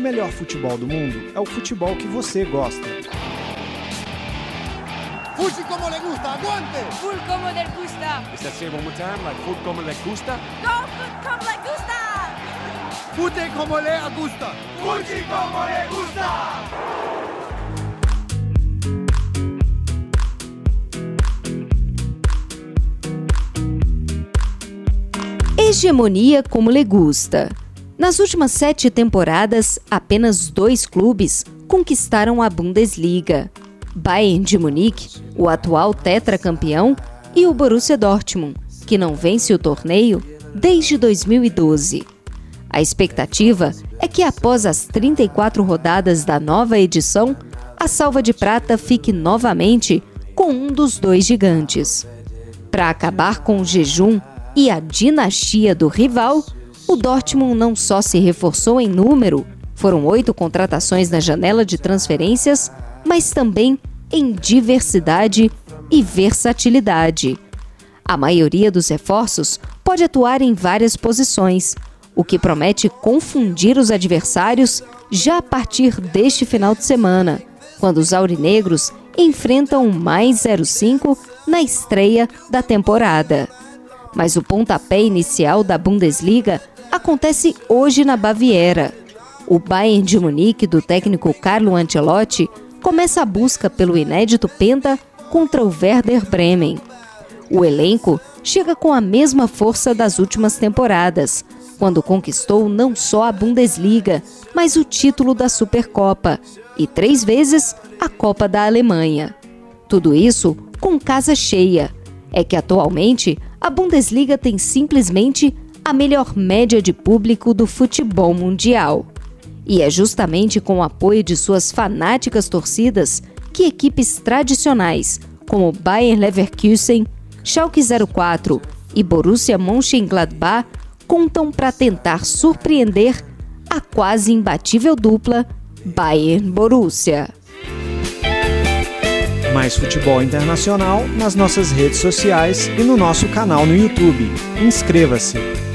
o melhor futebol do mundo é o futebol que você gosta. Fuji como le gusta, aguante! Full como le gusta. Is that say one more time? Like como le gusta? Go food como le gusta. Fute como le gusta! Fuji como le gusta. Hegemonia como le gusta. Nas últimas sete temporadas, apenas dois clubes conquistaram a Bundesliga: Bayern de Munique, o atual tetracampeão, e o Borussia Dortmund, que não vence o torneio desde 2012. A expectativa é que após as 34 rodadas da nova edição, a salva de prata fique novamente com um dos dois gigantes. Para acabar com o jejum e a dinastia do rival, o Dortmund não só se reforçou em número, foram oito contratações na janela de transferências, mas também em diversidade e versatilidade. A maioria dos reforços pode atuar em várias posições, o que promete confundir os adversários já a partir deste final de semana, quando os aurinegros enfrentam o mais 05 na estreia da temporada. Mas o pontapé inicial da Bundesliga acontece hoje na Baviera. O Bayern de Munique do técnico Carlo Ancelotti começa a busca pelo inédito penta contra o Werder Bremen. O elenco chega com a mesma força das últimas temporadas, quando conquistou não só a Bundesliga, mas o título da Supercopa e três vezes a Copa da Alemanha. Tudo isso com casa cheia. É que atualmente a Bundesliga tem simplesmente a melhor média de público do futebol mundial. E é justamente com o apoio de suas fanáticas torcidas que equipes tradicionais, como Bayern Leverkusen, Schalke 04 e Borussia Mönchengladbach, contam para tentar surpreender a quase imbatível dupla Bayern-Borussia. Mais futebol internacional nas nossas redes sociais e no nosso canal no YouTube. Inscreva-se!